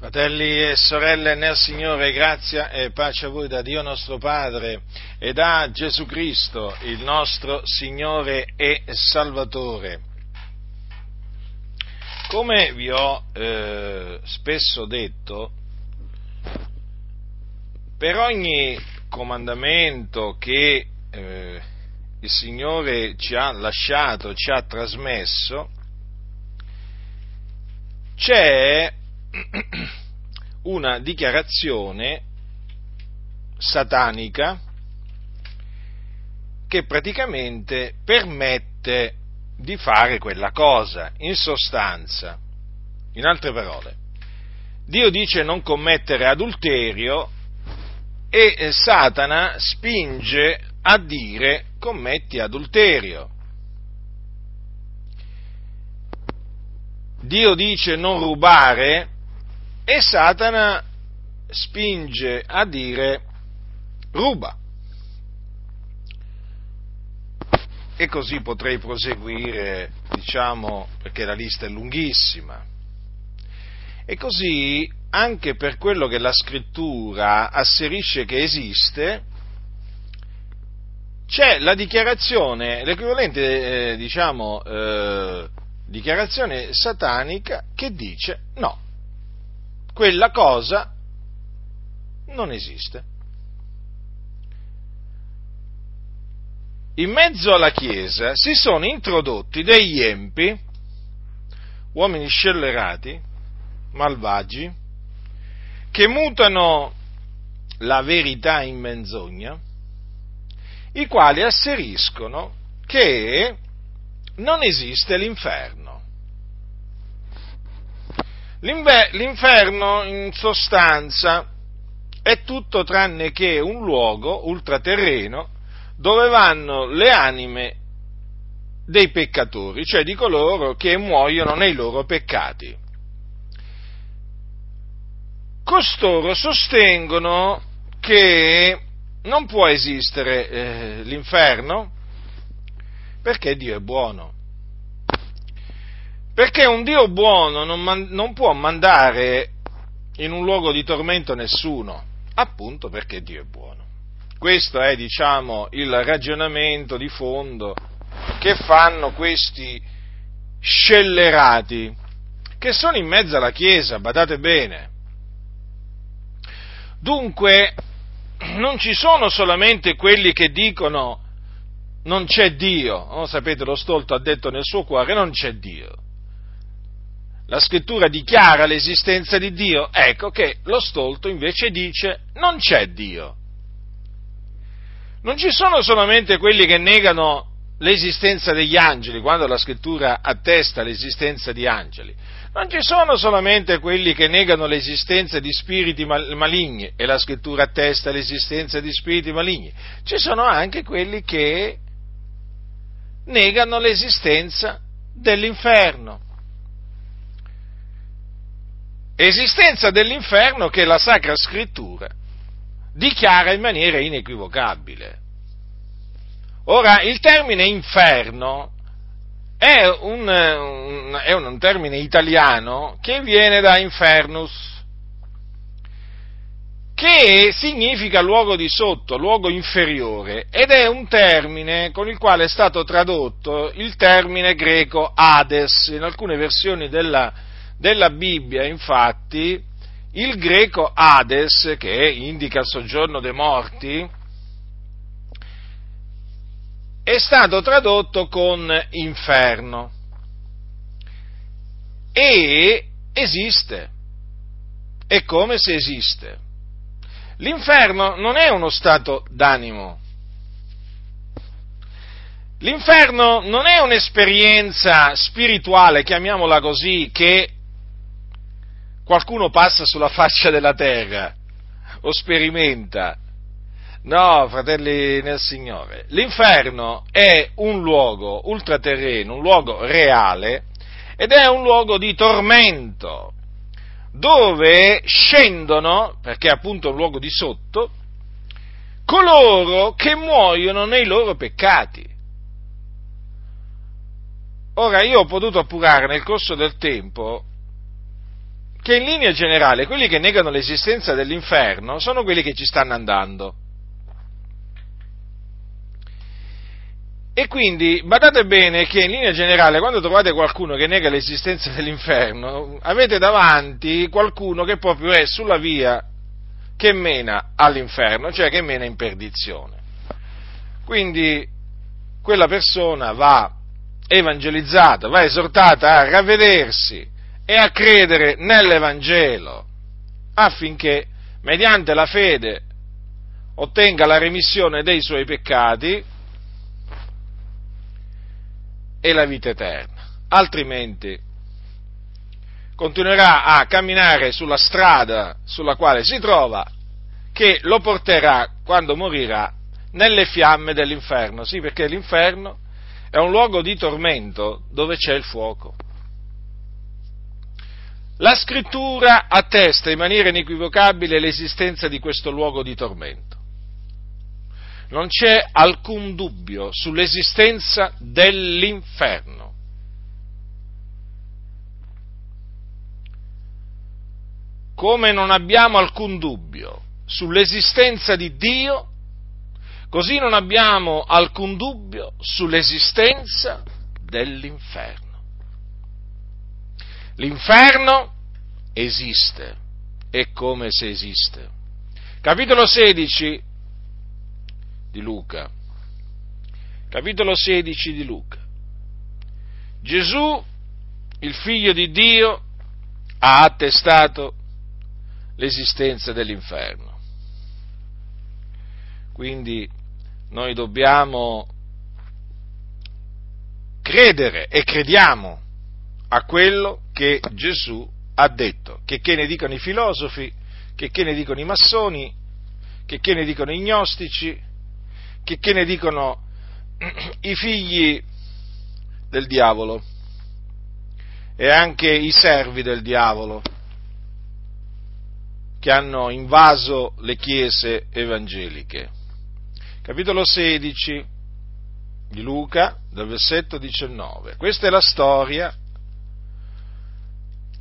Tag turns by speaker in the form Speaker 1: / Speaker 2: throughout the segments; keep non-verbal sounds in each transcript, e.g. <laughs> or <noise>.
Speaker 1: Fratelli e sorelle nel Signore, grazia e pace a voi da Dio nostro Padre e da Gesù Cristo, il nostro Signore e Salvatore. Come vi ho eh, spesso detto, per ogni comandamento che eh, il Signore ci ha lasciato, ci ha trasmesso, c'è <clears throat> una dichiarazione satanica che praticamente permette di fare quella cosa, in sostanza, in altre parole. Dio dice non commettere adulterio e Satana spinge a dire commetti adulterio. Dio dice non rubare e Satana spinge a dire ruba. E così potrei proseguire, diciamo, perché la lista è lunghissima. E così anche per quello che la scrittura asserisce che esiste, c'è la dichiarazione, l'equivalente, eh, diciamo, eh, dichiarazione satanica che dice no, quella cosa non esiste. In mezzo alla Chiesa si sono introdotti degli empi, uomini scellerati, malvagi, che mutano la verità in menzogna, i quali asseriscono che non esiste l'inferno. L'inferno in sostanza è tutto tranne che un luogo ultraterreno dove vanno le anime dei peccatori, cioè di coloro che muoiono nei loro peccati. Costoro sostengono che non può esistere eh, l'inferno perché Dio è buono. Perché un Dio buono non, man- non può mandare in un luogo di tormento nessuno, appunto perché Dio è buono. Questo è, diciamo, il ragionamento di fondo che fanno questi scellerati, che sono in mezzo alla Chiesa, badate bene. Dunque, non ci sono solamente quelli che dicono non c'è Dio, oh, sapete lo stolto ha detto nel suo cuore non c'è Dio. La scrittura dichiara l'esistenza di Dio, ecco che lo stolto invece dice non c'è Dio. Non ci sono solamente quelli che negano l'esistenza degli angeli, quando la scrittura attesta l'esistenza di angeli. Non ci sono solamente quelli che negano l'esistenza di spiriti maligni e la scrittura attesta l'esistenza di spiriti maligni, ci sono anche quelli che negano l'esistenza dell'inferno. Esistenza dell'inferno che la Sacra Scrittura dichiara in maniera inequivocabile. Ora, il termine inferno è un, un, è un termine italiano che viene da infernus, che significa luogo di sotto, luogo inferiore, ed è un termine con il quale è stato tradotto il termine greco Hades. In alcune versioni della, della Bibbia, infatti, il greco Hades, che indica il soggiorno dei morti, è stato tradotto con inferno e esiste. È come se esiste. L'inferno non è uno stato d'animo. L'inferno non è un'esperienza spirituale, chiamiamola così, che qualcuno passa sulla faccia della terra o sperimenta. No, fratelli nel Signore, l'inferno è un luogo ultraterreno, un luogo reale ed è un luogo di tormento dove scendono, perché è appunto un luogo di sotto, coloro che muoiono nei loro peccati. Ora io ho potuto appurare nel corso del tempo che in linea generale quelli che negano l'esistenza dell'inferno sono quelli che ci stanno andando. E quindi badate bene che in linea generale quando trovate qualcuno che nega l'esistenza <laughs> dell'inferno, avete davanti qualcuno che proprio è sulla via che mena all'inferno, cioè che mena in perdizione. Quindi quella persona va evangelizzata, va esortata a ravvedersi e a credere nell'Evangelo affinché mediante la fede ottenga la remissione dei suoi peccati e la vita eterna. Altrimenti continuerà a camminare sulla strada sulla quale si trova, che lo porterà, quando morirà, nelle fiamme dell'inferno. Sì, perché l'inferno è un luogo di tormento dove c'è il fuoco. La scrittura attesta in maniera inequivocabile l'esistenza di questo luogo di tormento. Non c'è alcun dubbio sull'esistenza dell'inferno. Come non abbiamo alcun dubbio sull'esistenza di Dio, così non abbiamo alcun dubbio sull'esistenza dell'inferno. L'inferno esiste, è come se esiste. Capitolo 16 di Luca. Capitolo 16 di Luca. Gesù, il figlio di Dio, ha attestato l'esistenza dell'inferno. Quindi noi dobbiamo credere e crediamo a quello che Gesù ha detto, che che ne dicono i filosofi, che che ne dicono i massoni, che che ne dicono i gnostici, che che ne dicono <clears throat> i figli del diavolo e anche i servi del diavolo che hanno invaso le chiese evangeliche. Capitolo 16 di Luca, dal versetto 19. Questa è la storia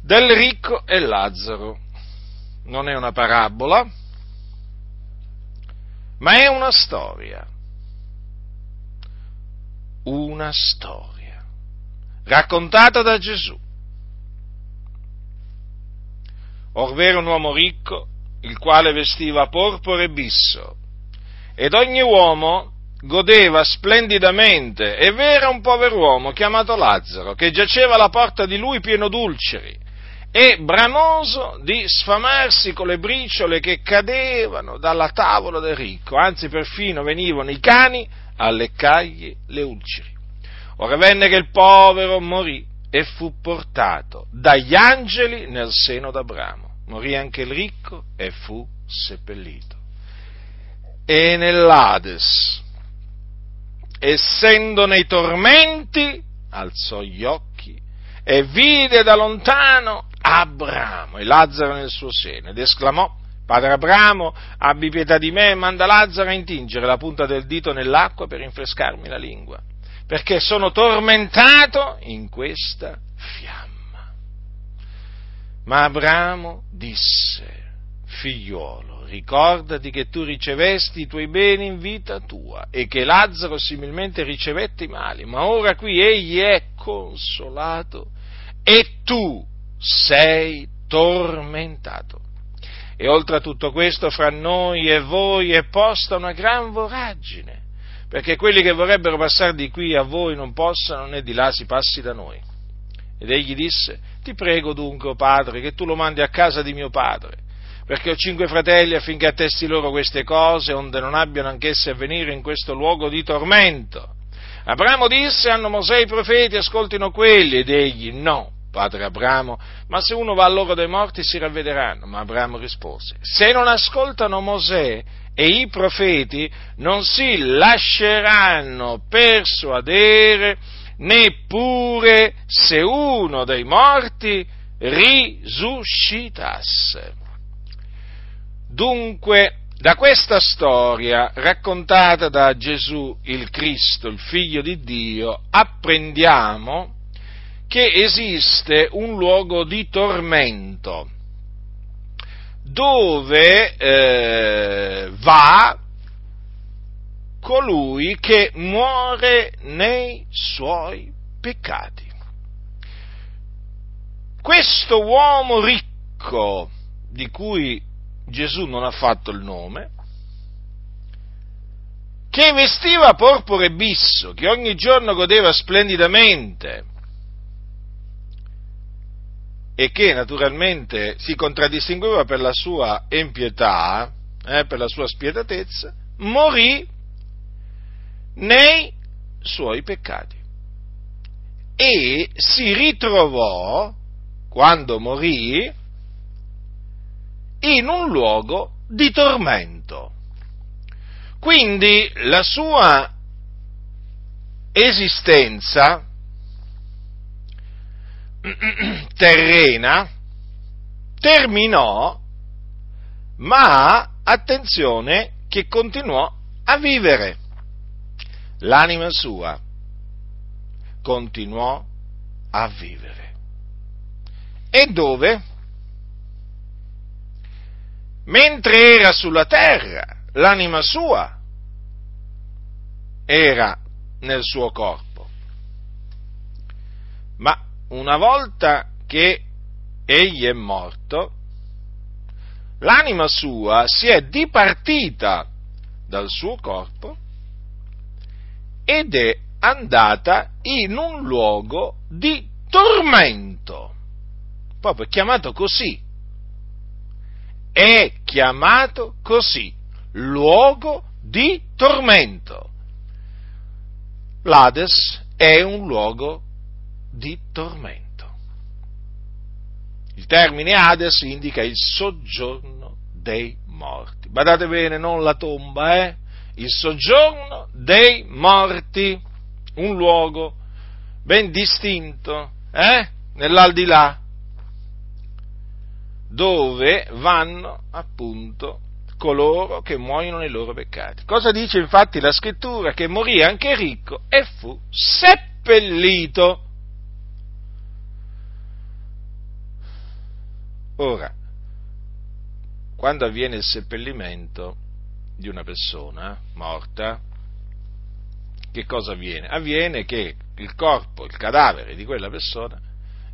Speaker 1: del ricco e Lazzaro. Non è una parabola, ma è una storia. Una storia raccontata da Gesù. Orvero un uomo ricco, il quale vestiva porpora e bisso, ed ogni uomo godeva splendidamente, e v'era un pover'uomo chiamato Lazzaro, che giaceva alla porta di lui pieno d'ulceri, e bramoso di sfamarsi con le briciole che cadevano dalla tavola del ricco, anzi perfino venivano i cani a leccargli le ulceri. Ora venne che il povero morì e fu portato dagli angeli nel seno d'Abramo. Morì anche il ricco e fu seppellito. E nell'Ades, essendo nei tormenti, alzò gli occhi e vide da lontano Abramo e Lazzaro nel suo seno ed esclamò, Padre Abramo, abbi pietà di me e manda Lazzaro a intingere la punta del dito nell'acqua per rinfrescarmi la lingua, perché sono tormentato in questa fiamma. Ma Abramo disse, figliuolo, ricordati che tu ricevesti i tuoi beni in vita tua e che Lazzaro similmente ricevette i mali, ma ora qui egli è consolato e tu sei tormentato. E oltre a tutto questo, fra noi e voi è posta una gran voragine, perché quelli che vorrebbero passare di qui a voi non possano, né di là si passi da noi. Ed egli disse, ti prego dunque, o padre, che tu lo mandi a casa di mio padre, perché ho cinque fratelli affinché attesti loro queste cose, onde non abbiano anch'essi a venire in questo luogo di tormento. Abramo disse, hanno Mosè i profeti, ascoltino quelli, ed egli, no, padre Abramo, ma se uno va a loro dai morti si ravvederanno. Ma Abramo rispose, se non ascoltano Mosè e i profeti, non si lasceranno persuadere neppure se uno dei morti risuscitasse. Dunque, da questa storia raccontata da Gesù il Cristo, il Figlio di Dio, apprendiamo che esiste un luogo di tormento dove eh, va colui che muore nei suoi peccati. Questo uomo ricco, di cui Gesù non ha fatto il nome, che vestiva porpora e bisso, che ogni giorno godeva splendidamente e che naturalmente si contraddistingueva per la sua empietà, eh, per la sua spietatezza, morì nei suoi peccati e si ritrovò, quando morì, in un luogo di tormento. Quindi la sua esistenza <clears throat> terrena terminò, ma attenzione che continuò a vivere. L'anima sua continuò a vivere. E dove? Mentre era sulla terra, l'anima sua era nel suo corpo. Una volta che egli è morto, l'anima sua si è dipartita dal suo corpo ed è andata in un luogo di tormento, proprio chiamato così, è chiamato così, luogo di tormento. L'Ades è un luogo di tormento. Il termine Hades indica il soggiorno dei morti. Badate bene, non la tomba, eh? Il soggiorno dei morti, un luogo ben distinto, eh? Nell'aldilà, dove vanno appunto coloro che muoiono nei loro peccati. Cosa dice infatti la scrittura? Che morì anche ricco e fu seppellito. Ora, quando avviene il seppellimento di una persona morta, che cosa avviene? Avviene che il corpo, il cadavere di quella persona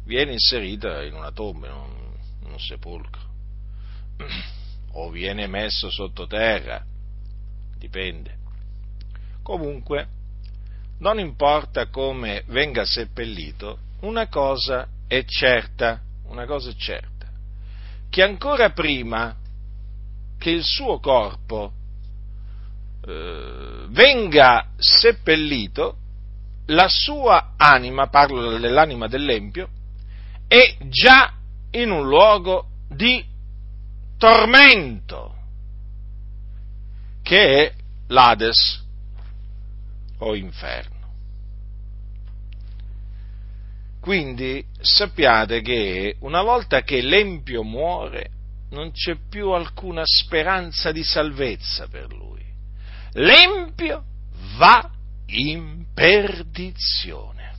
Speaker 1: viene inserito in una tomba, in un, in un sepolcro <clears throat> o viene messo sottoterra, dipende. Comunque, non importa come venga seppellito, una cosa è certa, una cosa è certa, che ancora prima che il suo corpo eh, venga seppellito, la sua anima, parlo dell'anima dell'Empio, è già in un luogo di tormento, che è l'Ades o inferno. Quindi sappiate che una volta che l'Empio muore, non c'è più alcuna speranza di salvezza per lui. L'Empio va in perdizione.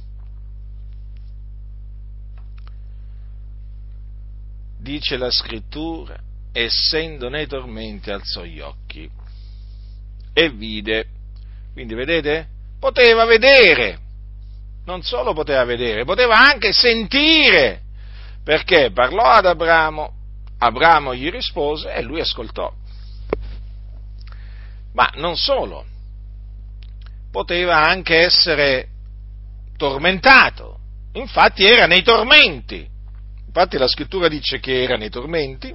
Speaker 1: Dice la scrittura, essendo nei tormenti alzò gli occhi e vide. Quindi vedete? Poteva vedere, non solo poteva vedere, poteva anche sentire, perché parlò ad Abramo, Abramo gli rispose e lui ascoltò. Ma non solo, poteva anche essere tormentato, infatti era nei tormenti, infatti la scrittura dice che era nei tormenti,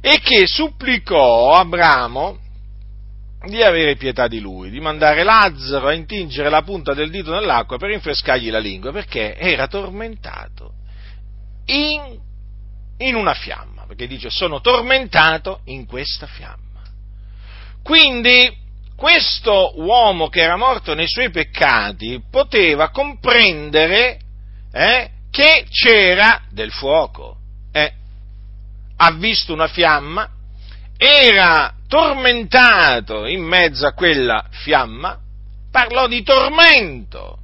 Speaker 1: e che supplicò Abramo di avere pietà di lui, di mandare Lazzaro a intingere la punta del dito nell'acqua per rinfrescargli la lingua, perché era tormentato in, in una fiamma, perché dice sono tormentato in questa fiamma. Quindi questo uomo che era morto nei suoi peccati poteva comprendere eh, che c'era del fuoco. Eh, ha visto una fiamma, era tormentato in mezzo a quella fiamma, parlò di tormento.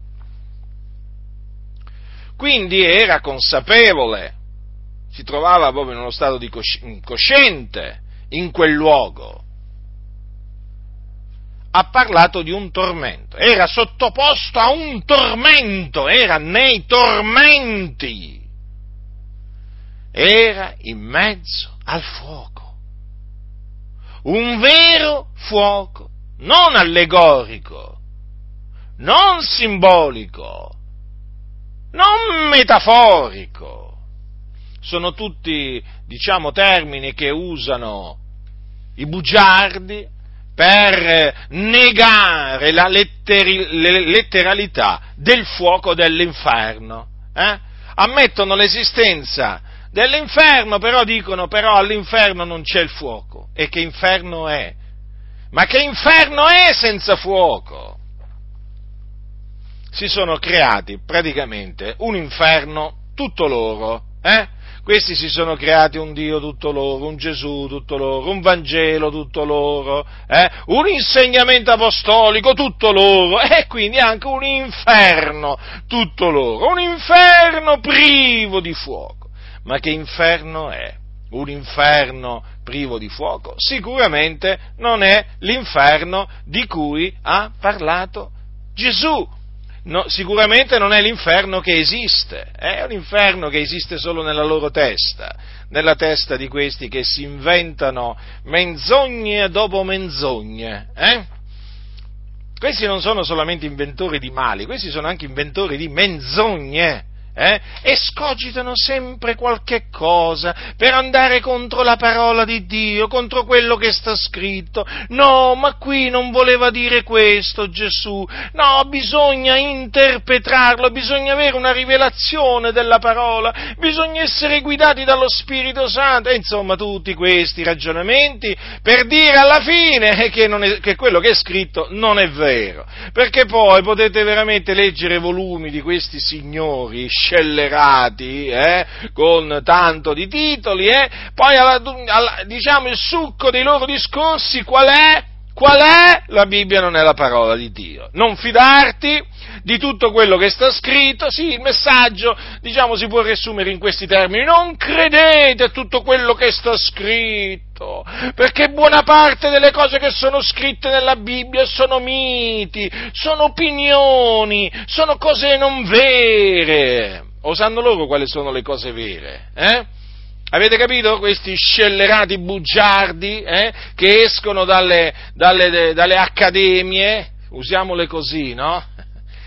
Speaker 1: quindi era consapevole, si trovava proprio in uno stato di cosciente in quel luogo. Ha parlato di un tormento, era sottoposto a un tormento, era nei tormenti, era in mezzo al fuoco, un vero fuoco, non allegorico, non simbolico, non metaforico. Sono tutti, diciamo, termini che usano i bugiardi per negare la letteri, letteralità del fuoco dell'inferno. Eh? Ammettono l'esistenza dell'inferno, però dicono però all'inferno non c'è il fuoco. E che inferno è? Ma che inferno è senza fuoco? Si sono creati praticamente un inferno tutto loro, eh? Questi si sono creati un Dio tutto loro, un Gesù tutto loro, un Vangelo tutto loro, eh? un insegnamento apostolico tutto loro <laughs> e quindi anche un inferno tutto loro, un inferno privo di fuoco. Ma che inferno è? Un inferno privo di fuoco? Sicuramente non è l'inferno di cui ha parlato Gesù no, sicuramente non è l'inferno che esiste, è un inferno che esiste solo nella loro testa, nella testa di questi che si inventano menzogne dopo menzogne. Eh? Questi non sono solamente inventori di mali, questi sono anche inventori di menzogne eh? e scogitano sempre qualche cosa per andare contro la parola di Dio, contro quello che sta scritto. No, ma qui non voleva dire questo Gesù. No, bisogna interpretarlo, bisogna avere una rivelazione della parola, bisogna essere guidati dallo Spirito Santo. E insomma, tutti questi ragionamenti per dire alla fine <laughs> che, è, che quello che è scritto non è vero. Perché poi potete veramente leggere volumi di questi signori scellerati, eh, con tanto di titoli, eh, poi alla, alla, diciamo il succo dei loro discorsi qual è? Qual è? La Bibbia non è la parola di Dio. Non fidarti di tutto quello che sta scritto, sì, il messaggio, diciamo, si può riassumere in questi termini, non credete a tutto quello che sta scritto, perché buona parte delle cose che sono scritte nella Bibbia sono miti, sono opinioni, sono cose non vere. O sanno loro quali sono le cose vere? Eh? Avete capito? Questi scellerati bugiardi eh, che escono dalle, dalle, dalle, accademie, usiamole così, no?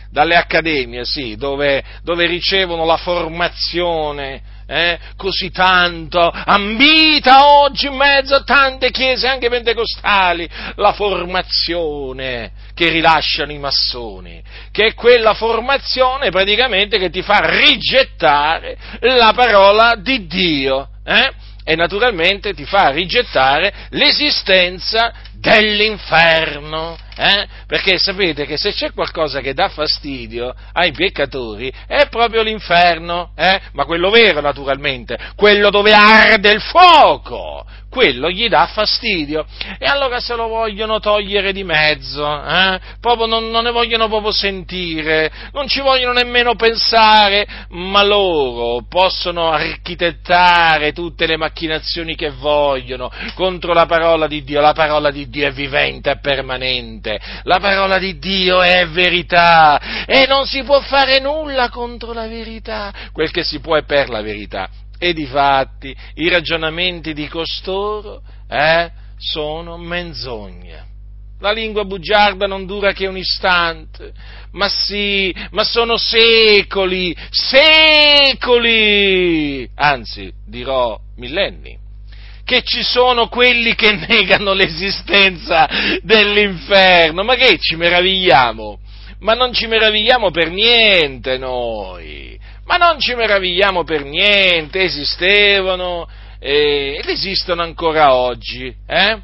Speaker 1: Dalle accademie, sì, dove, dove ricevono la formazione eh, così tanto ambita oggi in mezzo a tante chiese, anche pentecostali, la formazione che rilasciano i massoni, che è quella formazione praticamente che ti fa rigettare la parola di Dio. Eh? E naturalmente ti fa rigettare l'esistenza dell'inferno. Eh? Perché sapete che se c'è qualcosa che dà fastidio ai peccatori è proprio l'inferno, eh? ma quello vero naturalmente, quello dove arde il fuoco, quello gli dà fastidio. E allora se lo vogliono togliere di mezzo, eh? non, non ne vogliono proprio sentire, non ci vogliono nemmeno pensare, ma loro possono architettare tutte le macchinazioni che vogliono contro la parola di Dio. La parola di Dio è vivente, è permanente, la parola di Dio è verità e non si può fare nulla contro la verità, quel che si può è per la verità. E difatti i ragionamenti di costoro eh, sono menzogne. La lingua bugiarda non dura che un istante, ma sì, ma sono secoli, secoli, anzi dirò millenni, che ci sono quelli che <laughs> negano l'esistenza dell'inferno. Ma che ci meravigliamo? Ma non ci meravigliamo per niente noi. Ma non ci meravigliamo per niente, esistevano eh, ed esistono ancora oggi. Eh?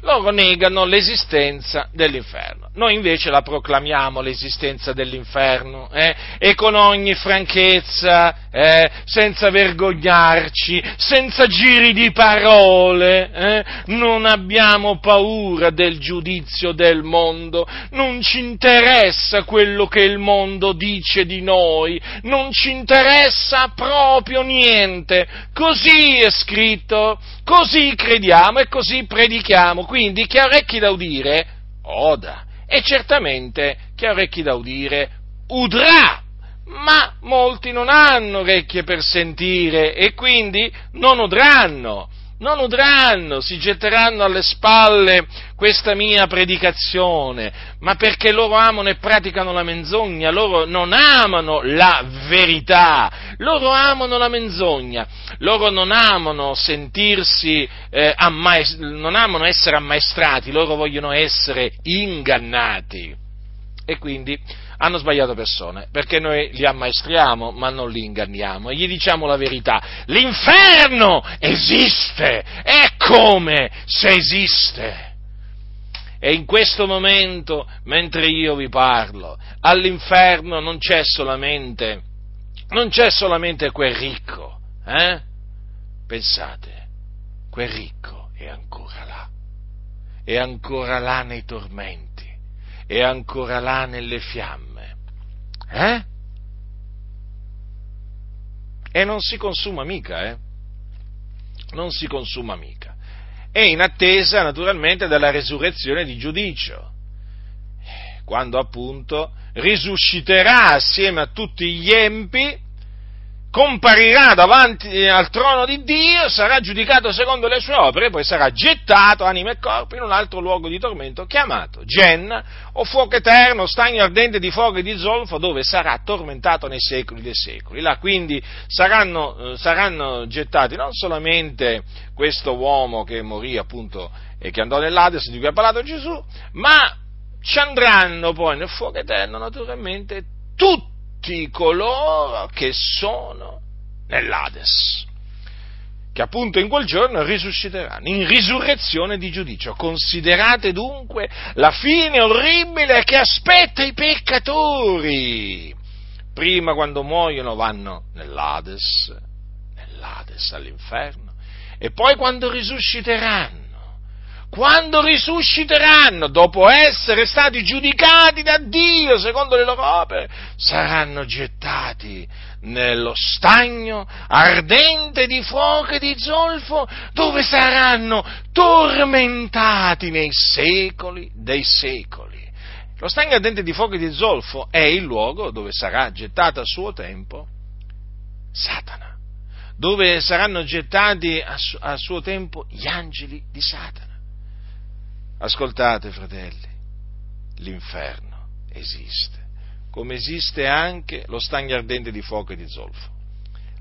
Speaker 1: Loro negano l'esistenza dell'inferno. Noi invece la proclamiamo l'esistenza dell'inferno eh? e con ogni franchezza, eh? senza vergognarci, senza giri di parole, eh? non abbiamo paura del giudizio del mondo, non ci interessa quello che il mondo dice di noi, non ci interessa proprio niente, così è scritto, così crediamo e così predichiamo quindi chi ha orecchi da udire, oda. E certamente chi ha orecchi da udire, udrà. Ma molti non hanno orecchie per sentire e quindi non udranno non udranno, si getteranno alle spalle questa mia predicazione, ma perché loro amano e praticano la menzogna, loro non amano la verità, loro amano la menzogna, loro non amano sentirsi, eh, ammaest- non amano essere ammaestrati, loro vogliono essere ingannati. E quindi hanno sbagliato persone, perché noi li ammaestriamo, ma non li inganniamo, e gli diciamo la verità. L'inferno esiste, è come se esiste. E in questo momento, mentre io vi parlo, all'inferno non c'è solamente, non c'è solamente quel ricco, eh? Pensate, quel ricco è ancora là, è ancora là nei tormenti, è ancora là nelle fiamme eh? E non si consuma mica, eh? Non si consuma mica. E in attesa naturalmente della resurrezione di giudicio, quando appunto risusciterà assieme a tutti gli empi comparirà davanti al trono di Dio, sarà giudicato secondo le sue opere, poi sarà gettato, anima e corpo, in un altro luogo di tormento chiamato Genna o fuoco eterno, stagno ardente di fuoco e di zolfo, dove sarà tormentato nei secoli dei secoli. Là quindi saranno, eh, saranno gettati non solamente questo uomo che morì appunto e che andò nell'Ades di cui ha parlato Gesù, ma ci andranno poi nel fuoco eterno naturalmente tutti tutti coloro che sono nell'Ades, che appunto in quel giorno risusciteranno, in risurrezione di giudizio. Considerate dunque la fine orribile che aspetta i peccatori. Prima quando muoiono vanno nell'Ades, nell'Ades all'inferno, e poi quando risusciteranno quando risusciteranno, dopo essere stati giudicati da Dio secondo le loro opere, saranno gettati nello stagno ardente di fuoco e di zolfo, dove saranno tormentati nei secoli dei secoli. Lo stagno ardente di fuoco e di zolfo è il luogo dove sarà gettato a suo tempo Satana, dove saranno gettati a suo tempo gli angeli di Satana. Ascoltate, fratelli, l'inferno esiste, come esiste anche lo stagno ardente di fuoco e di zolfo.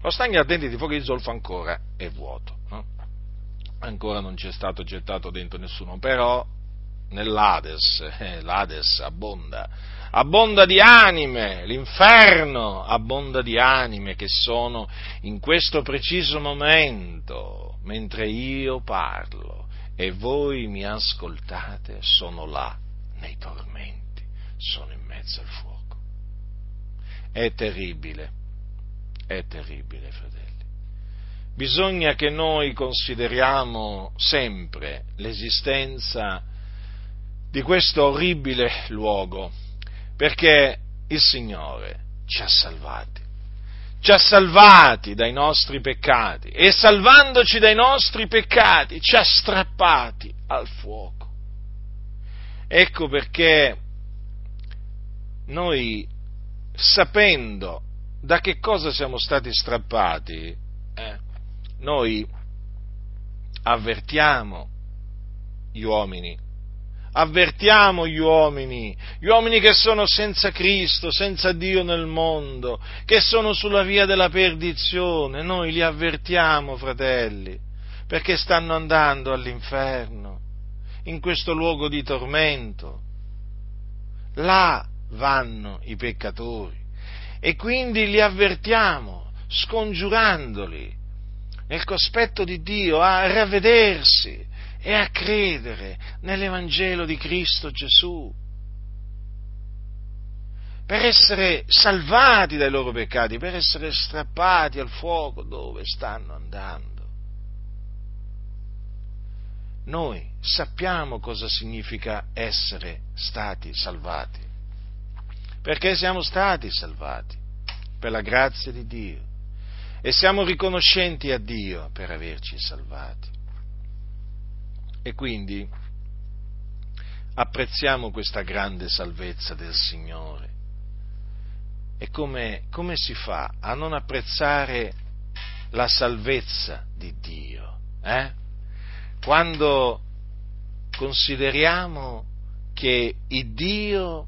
Speaker 1: Lo stagno ardente di fuoco e di zolfo ancora è vuoto, no? ancora non c'è stato gettato dentro nessuno, però nell'Ades, eh, l'Ades abbonda, abbonda di anime, l'inferno abbonda di anime che sono in questo preciso momento, mentre io parlo, e voi mi ascoltate, sono là nei tormenti, sono in mezzo al fuoco. È terribile, è terribile, fratelli. Bisogna che noi consideriamo sempre l'esistenza di questo orribile luogo, perché il Signore ci ha salvati ci ha salvati dai nostri peccati e salvandoci dai nostri peccati ci ha strappati al fuoco. Ecco perché noi, sapendo da che cosa siamo stati strappati, eh, noi avvertiamo gli uomini avvertiamo gli uomini, gli uomini che sono senza Cristo, senza Dio nel mondo, che sono sulla via della perdizione, noi li avvertiamo, fratelli, perché stanno andando all'inferno, in questo luogo di tormento. Là vanno i peccatori e quindi li avvertiamo, scongiurandoli nel cospetto di Dio a ravvedersi e a credere nell'Evangelo di Cristo Gesù, per essere salvati dai loro peccati, per essere strappati al fuoco dove stanno andando. Noi sappiamo cosa significa essere stati salvati, perché siamo stati salvati per la grazia di Dio e siamo riconoscenti a Dio per averci salvati. E quindi apprezziamo questa grande salvezza del Signore. E come, come si fa a non apprezzare la salvezza di Dio? Eh? Quando consideriamo che Dio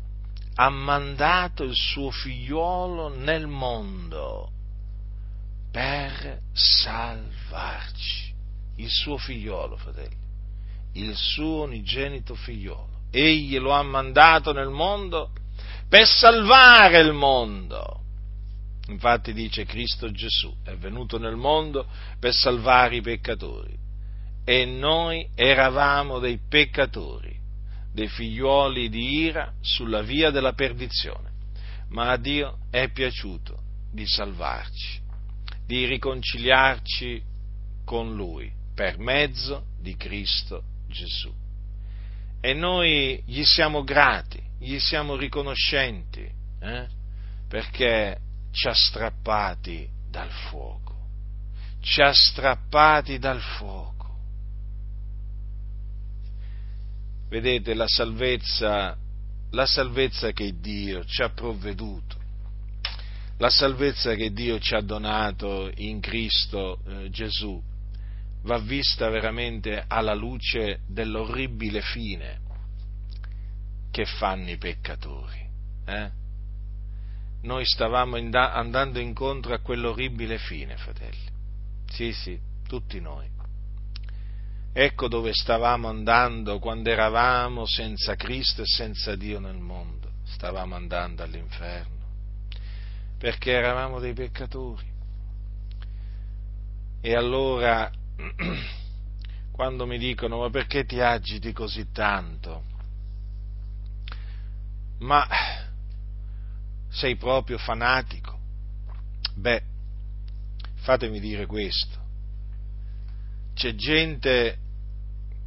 Speaker 1: ha mandato il suo figliolo nel mondo per salvarci, il suo figliolo, fratelli il suo unigenito figliolo. Egli lo ha mandato nel mondo per salvare il mondo. Infatti dice Cristo Gesù è venuto nel mondo per salvare i peccatori e noi eravamo dei peccatori, dei figliuoli di ira sulla via della perdizione, ma a Dio è piaciuto di salvarci, di riconciliarci con Lui per mezzo di Cristo Gesù. E noi gli siamo grati, gli siamo riconoscenti, eh? perché ci ha strappati dal fuoco, ci ha strappati dal fuoco. Vedete la salvezza, la salvezza che Dio ci ha provveduto, la salvezza che Dio ci ha donato in Cristo eh, Gesù va vista veramente alla luce dell'orribile fine che fanno i peccatori. Eh? Noi stavamo andando incontro a quell'orribile fine, fratelli. Sì, sì, tutti noi. Ecco dove stavamo andando quando eravamo senza Cristo e senza Dio nel mondo. Stavamo andando all'inferno. Perché eravamo dei peccatori. E allora <clears throat> quando mi dicono ma perché ti agiti così tanto? Ma sei proprio fanatico? Beh, fatemi dire questo. C'è gente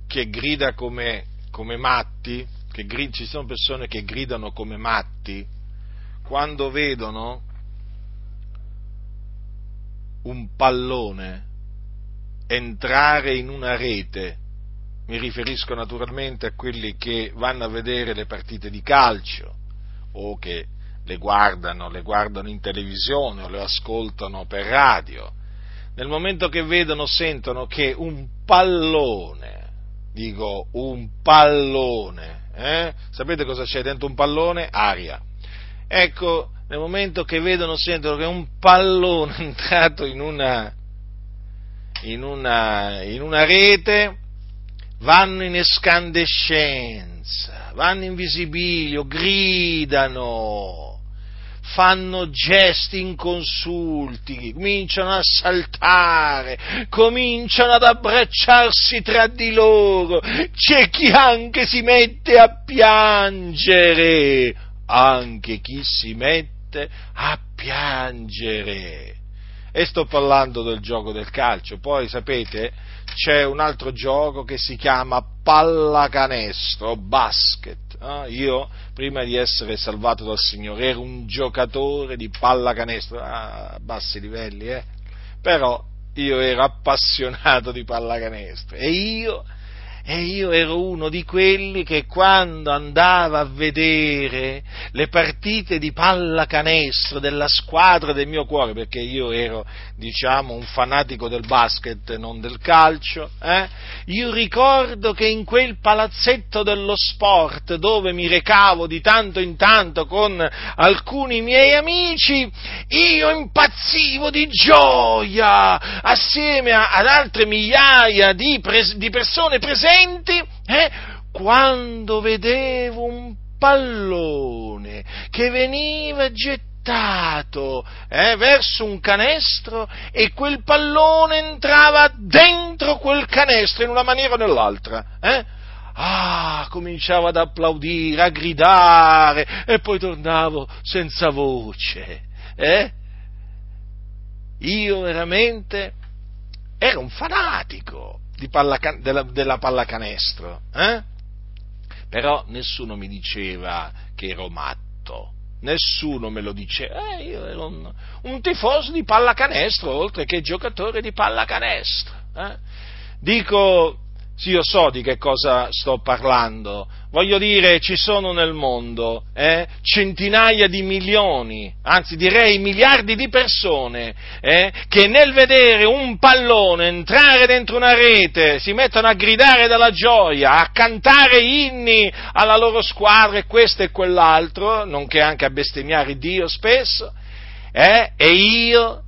Speaker 1: che grida come, come matti, che, ci sono persone che gridano come matti quando vedono un pallone entrare in una rete, mi riferisco naturalmente a quelli che vanno a vedere le partite di calcio o che le guardano, le guardano in televisione o le ascoltano per radio, nel momento che vedono, sentono che un pallone, dico un pallone, eh? sapete cosa c'è dentro un pallone? Aria. Ecco, nel momento che vedono, sentono che un pallone <laughs> è entrato in una, in una, in una rete, vanno in escandescenza, vanno in visibilio, gridano, fanno gesti inconsulti, cominciano a saltare, cominciano ad abbracciarsi tra di loro, c'è chi anche si mette a piangere, anche chi si mette a piangere e sto parlando del gioco del calcio. Poi sapete, c'è un altro gioco che si chiama pallacanestro, basket. Eh? Io, prima di essere salvato dal Signore, ero un giocatore di pallacanestro, a bassi livelli, eh? però io ero appassionato di pallacanestro e io e io ero uno di quelli che quando andava a vedere le partite di pallacanestro della squadra del mio cuore, perché io ero, diciamo, un fanatico del basket, non del calcio, eh? io ricordo che in quel palazzetto dello sport dove mi recavo di tanto in tanto con alcuni miei amici, io impazzivo di gioia assieme ad altre migliaia di, pres- di persone presenti presenti eh, quando vedevo un pallone che veniva gettato eh, verso un canestro e quel pallone entrava dentro quel canestro in una maniera o nell'altra. Eh? Ah, cominciavo ad applaudire, a gridare e poi tornavo senza voce. Eh? Io veramente ero un fanatico pallacan- della, della, pallacanestro, eh? però nessuno mi diceva che ero matto, nessuno me lo diceva, eh, io ero un, un, tifoso di pallacanestro oltre che giocatore di pallacanestro. Eh? Dico, sì, io so di che cosa sto parlando. Voglio dire, ci sono nel mondo eh, centinaia di milioni, anzi direi miliardi di persone, eh, che nel vedere un pallone entrare dentro una rete si mettono a gridare dalla gioia, a cantare inni alla loro squadra e questo e quell'altro, nonché anche a bestemmiare Dio spesso, eh, e io,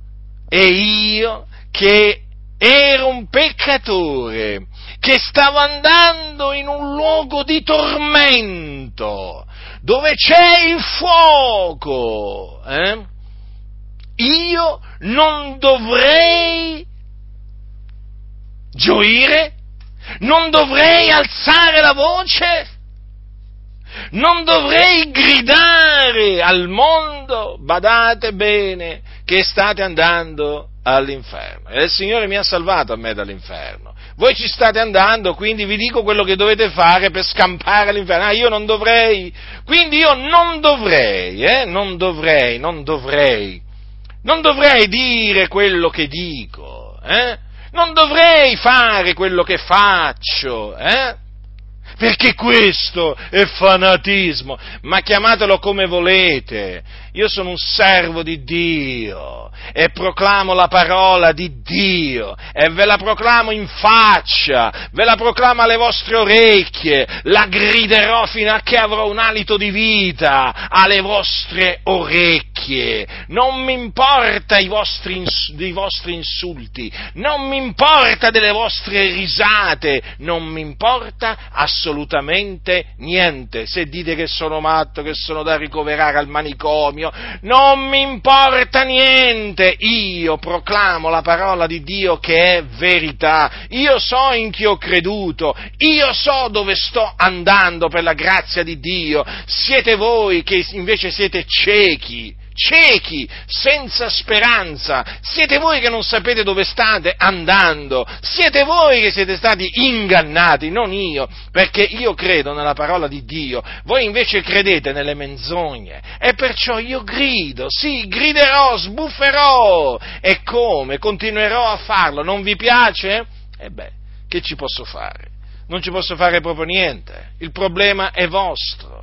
Speaker 1: e io che ero un peccatore, che stavo andando in un luogo di tormento, dove c'è il fuoco, eh? io non dovrei gioire? Non dovrei alzare la voce? Non dovrei gridare al mondo? Badate bene che state andando all'inferno. E il Signore mi ha salvato a me dall'inferno. Voi ci state andando, quindi vi dico quello che dovete fare per scampare all'inferno. Ah, io non dovrei, quindi io non dovrei, eh, non dovrei, non dovrei, non dovrei dire quello che dico, eh? Non dovrei fare quello che faccio, eh? perché questo è fanatismo, ma chiamatelo come volete. Io sono un servo di Dio e proclamo la parola di Dio e ve la proclamo in faccia, ve la proclamo alle vostre orecchie, la griderò fino a che avrò un alito di vita alle vostre orecchie. Non mi importa i vostri, i vostri insulti, non mi importa delle vostre risate, non mi importa assolutamente niente. Se dite che sono matto, che sono da ricoverare al manicomio, Dio, non mi importa niente, io proclamo la parola di Dio che è verità, io so in chi ho creduto, io so dove sto andando per la grazia di Dio, siete voi che invece siete ciechi ciechi, senza speranza, siete voi che non sapete dove state andando, siete voi che siete stati ingannati, non io, perché io credo nella parola di Dio, voi invece credete nelle menzogne. E perciò io grido, sì, griderò, sbufferò. E come? Continuerò a farlo, non vi piace? E beh, che ci posso fare? Non ci posso fare proprio niente, il problema è vostro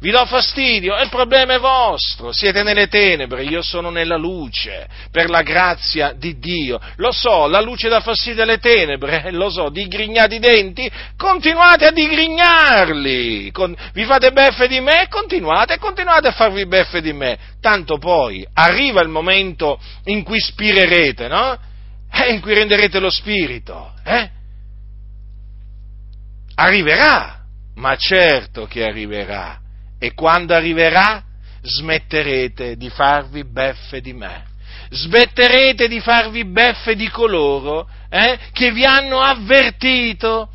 Speaker 1: vi do fastidio, e il problema è vostro, siete nelle tenebre, io sono nella luce, per la grazia di Dio. Lo so, la luce dà fastidio alle tenebre, eh, lo so, digrignate i denti, continuate a digrignarli, Con, vi fate beffe di me, continuate, continuate a farvi beffe di me, tanto poi arriva il momento in cui spirerete, no? Eh, in cui renderete lo spirito, eh? Arriverà, ma certo che arriverà e quando arriverà smetterete di farvi beffe di me. Smetterete di farvi beffe di coloro eh, che vi hanno avvertito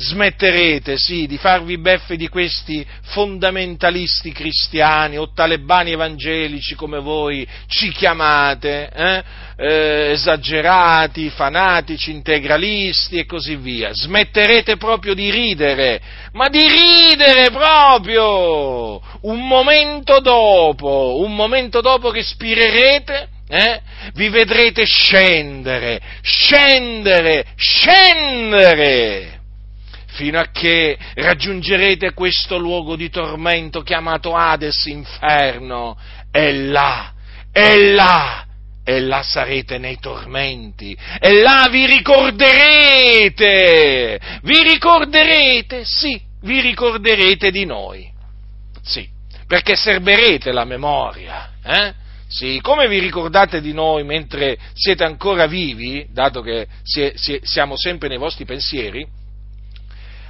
Speaker 1: smetterete, sì, di farvi beffe di questi fondamentalisti cristiani o talebani evangelici come voi ci chiamate, eh? Eh, esagerati, fanatici, integralisti e così via. Smetterete proprio di ridere, ma di ridere proprio! Un momento dopo, un momento dopo che spirerete, eh, vi vedrete scendere, scendere, scendere fino a che raggiungerete questo luogo di tormento chiamato Hades, inferno, e là, e là, e là sarete nei tormenti, e là vi ricorderete, vi ricorderete, sì, vi ricorderete di noi, sì, perché serberete la memoria, eh? Sì, come vi ricordate di noi mentre siete ancora vivi, dato che siamo sempre nei vostri pensieri,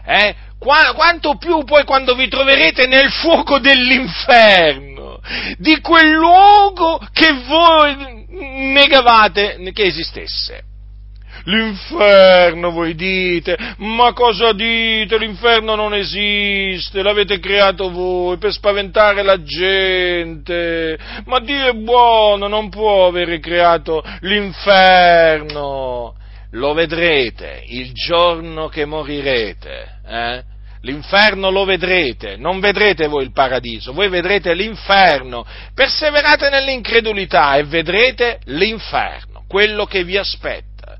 Speaker 1: eh? Qu- quanto più poi quando vi troverete nel fuoco dell'inferno, di quel luogo che voi negavate che esistesse. L'inferno, voi dite? Ma cosa dite? L'inferno non esiste, l'avete creato voi per spaventare la gente. Ma Dio è buono, non può avere creato l'inferno. Lo vedrete il giorno che morirete. Eh? L'inferno lo vedrete, non vedrete voi il paradiso, voi vedrete l'inferno. Perseverate nell'incredulità e vedrete l'inferno, quello che vi aspetta.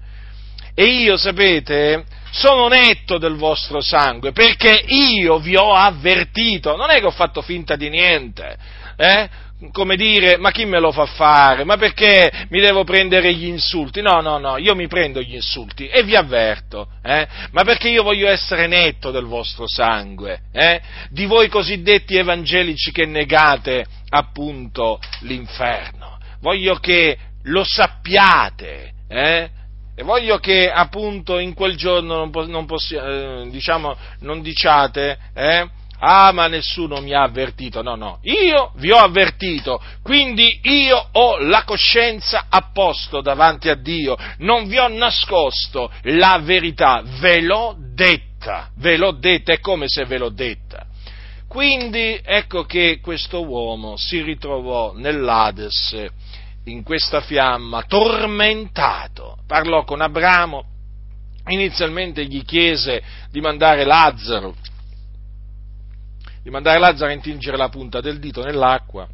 Speaker 1: E io, sapete, sono netto del vostro sangue perché io vi ho avvertito, non è che ho fatto finta di niente. Eh? Come dire, ma chi me lo fa fare? Ma perché mi devo prendere gli insulti? No, no, no, io mi prendo gli insulti e vi avverto, eh? ma perché io voglio essere netto del vostro sangue, eh? di voi cosiddetti evangelici che negate appunto l'inferno. Voglio che lo sappiate, eh? E voglio che appunto in quel giorno non, non, possi- eh, diciamo, non diciate, eh? Ah, ma nessuno mi ha avvertito. No, no, io vi ho avvertito, quindi io ho la coscienza a posto davanti a Dio. Non vi ho nascosto la verità, ve l'ho detta, ve l'ho detta, è come se ve l'ho detta. Quindi ecco che questo uomo si ritrovò nell'Ades, in questa fiamma, tormentato. Parlò con Abramo, inizialmente gli chiese di mandare Lazzaro di mandare Lazzaro a intingere la punta del dito nell'acqua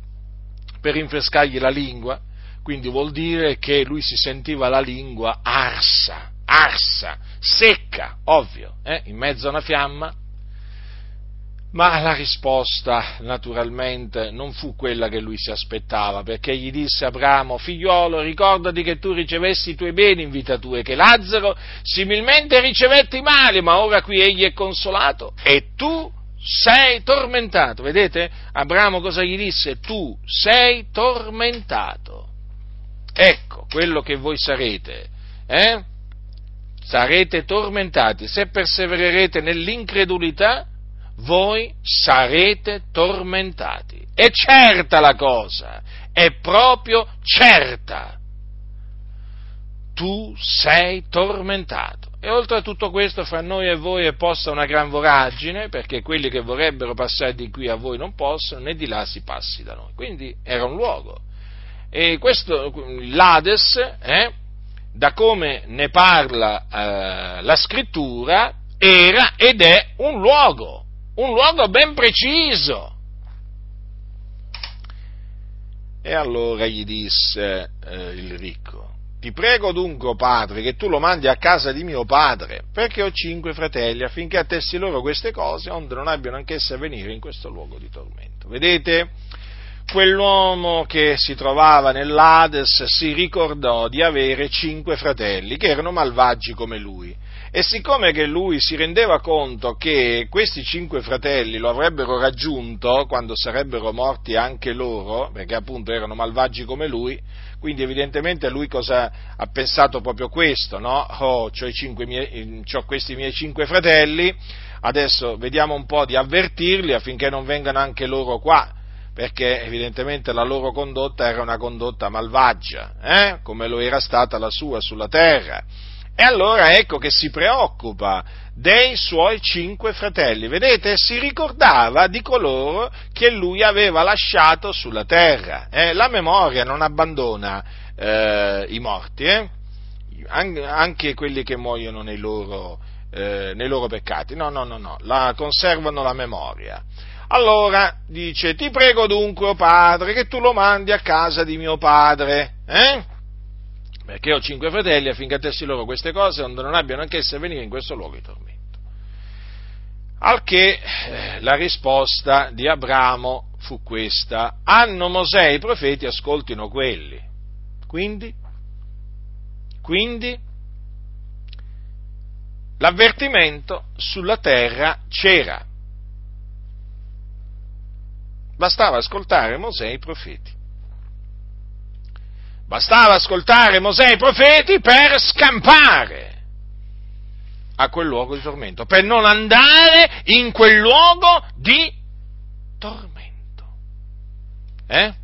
Speaker 1: per rinfrescargli la lingua, quindi vuol dire che lui si sentiva la lingua arsa, arsa, secca, ovvio, eh? in mezzo a una fiamma. Ma la risposta, naturalmente, non fu quella che lui si aspettava, perché gli disse Abramo, figliolo, ricordati che tu ricevessi i tuoi beni in vita tua e che Lazzaro similmente ricevette i mali, ma ora qui egli è consolato e tu sei tormentato. Vedete? Abramo cosa gli disse? Tu sei tormentato. Ecco quello che voi sarete. Eh? Sarete tormentati. Se persevererete nell'incredulità, voi sarete tormentati. È certa la cosa, è proprio certa. Tu sei tormentato. E oltre a tutto questo, fra noi e voi è posta una gran voragine, perché quelli che vorrebbero passare di qui a voi non possono, né di là si passi da noi. Quindi era un luogo. E questo, l'Ades, eh, da come ne parla eh, la scrittura, era ed è un luogo, un luogo ben preciso. E allora gli disse eh, il ricco, ti prego dunque, padre, che tu lo mandi a casa di mio padre, perché ho cinque fratelli, affinché attesti loro queste cose, onde non abbiano anch'esse a venire in questo luogo di tormento. Vedete? Quell'uomo che si trovava nell'Ades si ricordò di avere cinque fratelli, che erano malvagi come lui e siccome che lui si rendeva conto che questi cinque fratelli lo avrebbero raggiunto quando sarebbero morti anche loro, perché appunto erano malvagi come lui, quindi evidentemente lui cosa ha pensato proprio questo, no? Oh, ho, miei, ho questi miei cinque fratelli, adesso vediamo un po' di avvertirli affinché non vengano anche loro qua, perché evidentemente la loro condotta era una condotta malvagia, eh? come lo era stata la sua sulla terra. E allora ecco che si preoccupa dei suoi cinque fratelli. Vedete, si ricordava di coloro che lui aveva lasciato sulla terra. Eh? La memoria non abbandona eh, i morti, eh? anche quelli che muoiono nei loro, eh, nei loro peccati. No, no, no, no, la, conservano la memoria. Allora dice, ti prego dunque, oh padre, che tu lo mandi a casa di mio padre. Eh? Perché ho cinque fratelli affinché attesti loro queste cose, onde non abbiano anch'esse a venire in questo luogo di tormento. Al che eh, la risposta di Abramo fu questa, hanno Mosè i profeti, ascoltino quelli. Quindi, quindi, l'avvertimento sulla terra c'era. Bastava ascoltare Mosè e i profeti. Bastava ascoltare Mosè e i profeti per scampare a quel luogo di tormento, per non andare in quel luogo di tormento. Eh?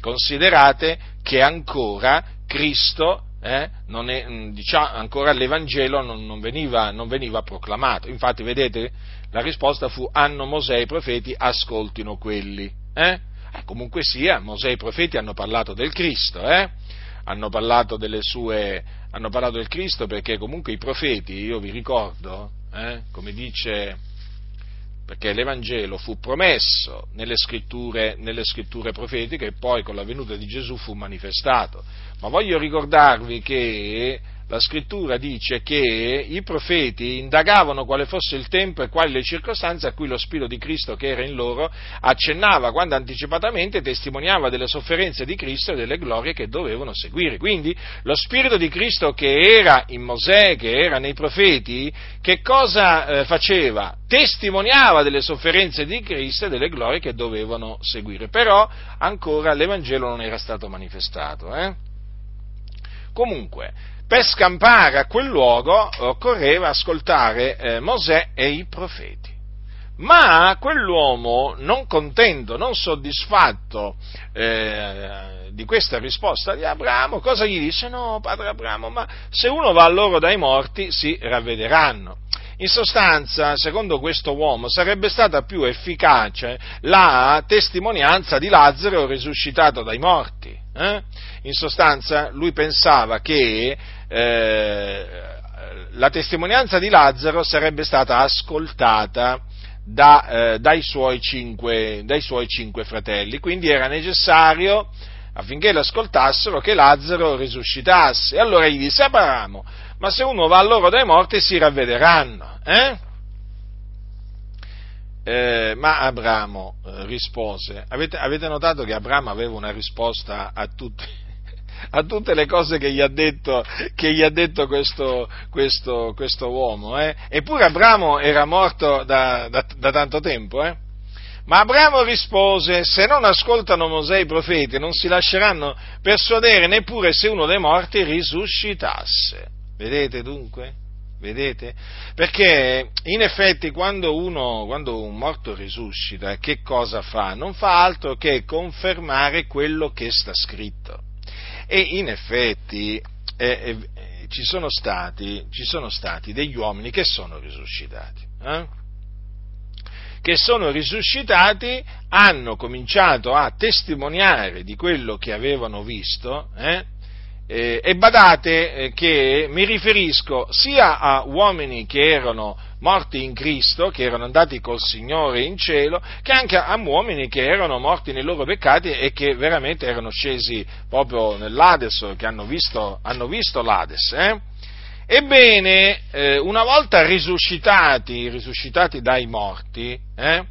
Speaker 1: Considerate che ancora Cristo eh, è, diciamo, ancora l'Evangelo non, non, veniva, non, veniva, proclamato. Infatti, vedete, la risposta fu: hanno Mosè e i profeti, ascoltino quelli. Eh? Comunque sia, Mosè e i profeti hanno parlato del Cristo, eh? hanno parlato sue, hanno parlato del Cristo perché comunque i profeti, io vi ricordo, eh, come dice perché l'Evangelo fu promesso nelle scritture, nelle scritture, profetiche e poi con la venuta di Gesù fu manifestato. Ma voglio ricordarvi che la scrittura dice che i profeti indagavano quale fosse il tempo e quali le circostanze a cui lo Spirito di Cristo che era in loro accennava quando anticipatamente testimoniava delle sofferenze di Cristo e delle glorie che dovevano seguire. Quindi lo Spirito di Cristo che era in Mosè, che era nei profeti, che cosa eh, faceva? Testimoniava delle sofferenze di Cristo e delle glorie che dovevano seguire. Però ancora l'Evangelo non era stato manifestato. Eh? Comunque, per scampare a quel luogo occorreva ascoltare eh, Mosè e i profeti. Ma quell'uomo, non contento, non soddisfatto eh, di questa risposta di Abramo, cosa gli disse? No, padre Abramo, ma se uno va a loro dai morti si ravvederanno. In sostanza, secondo questo uomo, sarebbe stata più efficace la testimonianza di Lazzaro risuscitato dai morti. Eh? In sostanza, lui pensava che eh, la testimonianza di Lazzaro sarebbe stata ascoltata da, eh, dai, suoi cinque, dai, suoi cinque, fratelli, quindi era necessario affinché l'ascoltassero che Lazzaro risuscitasse. Allora gli disse Abramo, ma se uno va a loro dai morti si ravvederanno. Eh? Eh, ma Abramo eh, rispose, avete, avete, notato che Abramo aveva una risposta a tutti, <laughs> a tutte le cose che gli ha detto, gli ha detto questo, questo, questo, uomo. Eh? Eppure Abramo era morto da, da, da tanto tempo. Eh? Ma Abramo rispose, se non ascoltano Mosè i profeti non si lasceranno persuadere neppure se uno dei morti risuscitasse. Vedete dunque? Vedete? Perché in effetti quando, uno, quando un morto risuscita, che cosa fa? Non fa altro che confermare quello che sta scritto. E in effetti eh, eh, ci, sono stati, ci, sono stati, degli uomini che sono risuscitati. Eh? Che sono risuscitati, hanno cominciato a testimoniare di quello che avevano visto, eh? Eh, e badate eh, che mi riferisco sia a uomini che erano morti in Cristo, che erano andati col Signore in cielo, che anche a uomini che erano morti nei loro peccati e che veramente erano scesi proprio nell'Ades, che hanno visto, hanno visto l'Ades. Eh? Ebbene, eh, una volta risuscitati, risuscitati dai morti, eh,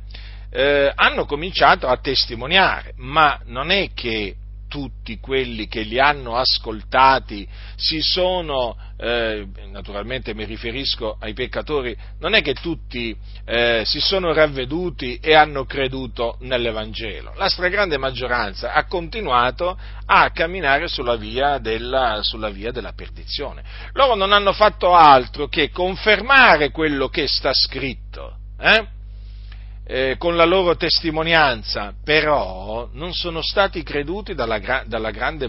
Speaker 1: eh, hanno cominciato a testimoniare, ma non è che tutti quelli che li hanno ascoltati si sono, eh, naturalmente mi riferisco ai peccatori, non è che tutti eh, si sono ravveduti e hanno creduto nell'Evangelo. La stragrande maggioranza ha continuato a camminare sulla via della, sulla via della perdizione. Loro non hanno fatto altro che confermare quello che sta scritto. Eh? Eh, con la loro testimonianza, però non sono stati creduti dalla, dalla, grande,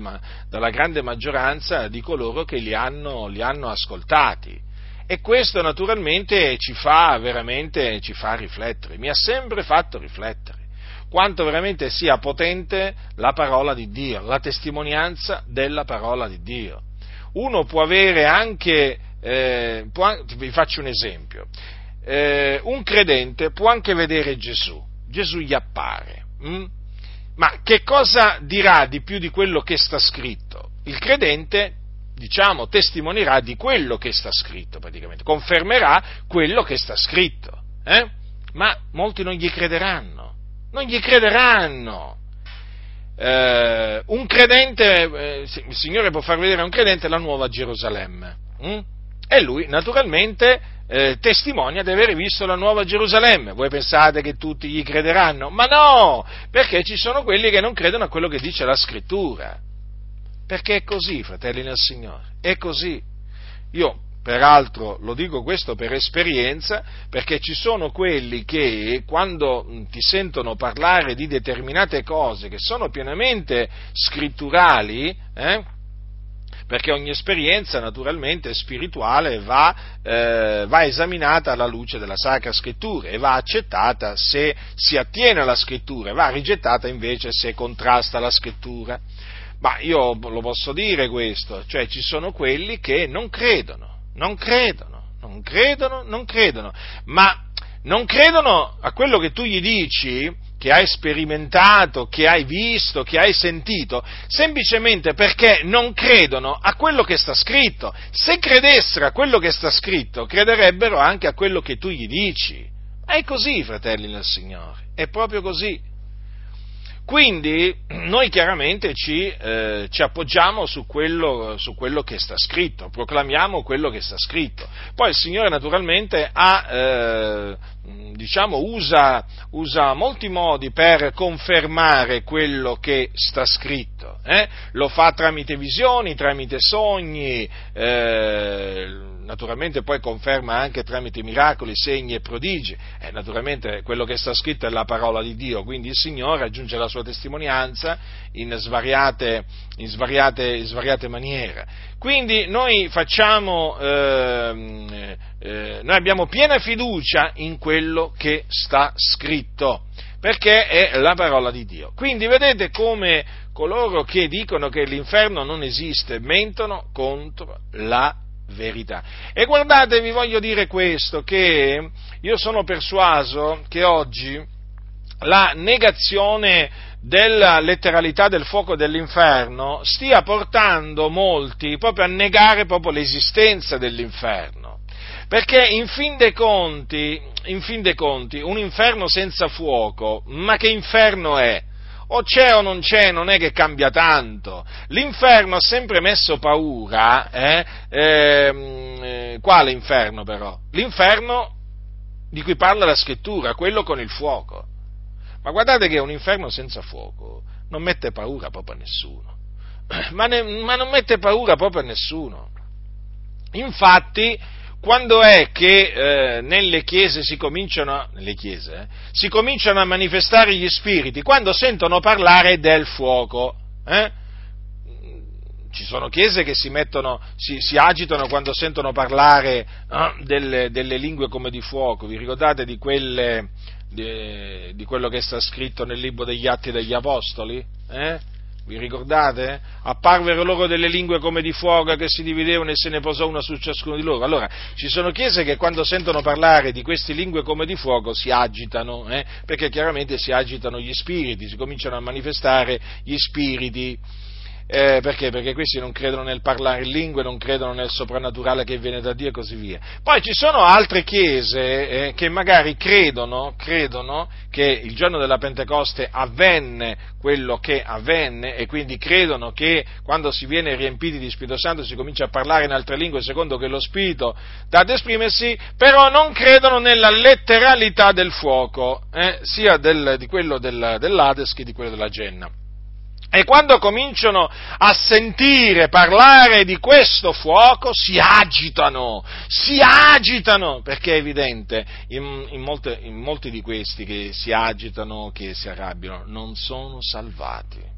Speaker 1: dalla grande, maggioranza di coloro che li hanno, li hanno, ascoltati. E questo naturalmente ci fa veramente ci fa riflettere, mi ha sempre fatto riflettere quanto veramente sia potente la parola di Dio, la testimonianza della parola di Dio. Uno può avere anche, eh, può, vi faccio un esempio, eh, un credente può anche vedere Gesù, Gesù gli appare, hm? ma che cosa dirà di più di quello che sta scritto? Il credente, diciamo, testimonierà di quello che sta scritto praticamente, confermerà quello che sta scritto, eh? ma molti non gli crederanno, non gli crederanno. Eh, un credente, eh, il Signore può far vedere a un credente la nuova Gerusalemme. Hm? E lui, naturalmente, eh, testimonia di aver visto la nuova Gerusalemme. Voi pensate che tutti gli crederanno? Ma no, perché ci sono quelli che non credono a quello che dice la scrittura. Perché è così, fratelli nel Signore, è così. Io, peraltro, lo dico questo per esperienza, perché ci sono quelli che quando ti sentono parlare di determinate cose che sono pienamente scritturali, eh, perché ogni esperienza naturalmente spirituale va, eh, va esaminata alla luce della Sacra Scrittura e va accettata se si attiene alla Scrittura, va rigettata invece se contrasta la Scrittura. Ma io lo posso dire questo, cioè ci sono quelli che non credono, non credono, non credono, non credono, ma non credono a quello che tu gli dici, che hai sperimentato, che hai visto, che hai sentito, semplicemente perché non credono a quello che sta scritto. Se credessero a quello che sta scritto, crederebbero anche a quello che tu gli dici. È così, fratelli nel Signore, è proprio così. Quindi noi chiaramente ci, eh, ci appoggiamo su quello, su quello, che sta scritto, proclamiamo quello che sta scritto. Poi il Signore naturalmente ha, eh, diciamo, usa, usa, molti modi per confermare quello che sta scritto. Eh? Lo fa tramite visioni, tramite sogni, eh, naturalmente poi conferma anche tramite miracoli, segni e prodigi, eh, naturalmente quello che sta scritto è la parola di Dio, quindi il Signore aggiunge la sua testimonianza in svariate, in svariate, in svariate maniere. Quindi noi facciamo, eh, eh, noi abbiamo piena fiducia in quello che sta scritto, perché è la parola di Dio. Quindi vedete come coloro che dicono che l'inferno non esiste mentono contro la verità. E guardate, vi voglio dire questo, che io sono persuaso che oggi la negazione della letteralità del fuoco dell'inferno stia portando molti proprio a negare proprio l'esistenza dell'inferno. Perché in fin conti, in fin dei conti un inferno senza fuoco, ma che inferno è? O c'è o non c'è, non è che cambia tanto. L'inferno ha sempre messo paura, eh? Ehm, eh, quale inferno però? L'inferno di cui parla la scrittura, quello con il fuoco. Ma guardate che un inferno senza fuoco non mette paura proprio a nessuno. <clears throat> Ma, ne, ma non mette paura proprio a nessuno. Infatti, quando è che eh, nelle chiese, si cominciano, nelle chiese eh, si cominciano, a manifestare gli spiriti? Quando sentono parlare del fuoco. Eh? Ci sono chiese che si, mettono, si, si agitano quando sentono parlare delle, delle, lingue come di fuoco. Vi ricordate di, quelle, di, di, quello che sta scritto nel libro degli Atti degli Apostoli? Vi ricordate? Apparvero loro delle lingue come di fuoco che si dividevano e se ne posò una su ciascuno di loro. Allora, ci sono chiese che quando sentono parlare di queste lingue come di fuoco si agitano, eh? perché chiaramente si agitano gli spiriti, si cominciano a manifestare gli spiriti eh, perché? Perché questi non credono nel parlare in lingue, non credono nel soprannaturale che viene da Dio e così via. Poi ci sono altre chiese eh, che magari credono, credono che il giorno della Pentecoste avvenne quello che avvenne e quindi credono che quando si viene riempiti di Spirito Santo si comincia a parlare in altre lingue secondo che lo Spirito dà ad esprimersi, però non credono nella letteralità del fuoco, eh, sia del, di quello del, dell'Ades che di quello della Genna. E quando cominciano a sentire parlare di questo fuoco si agitano, si agitano, perché è evidente, in, in, molte, in molti di questi che si agitano, che si arrabbiano, non sono salvati.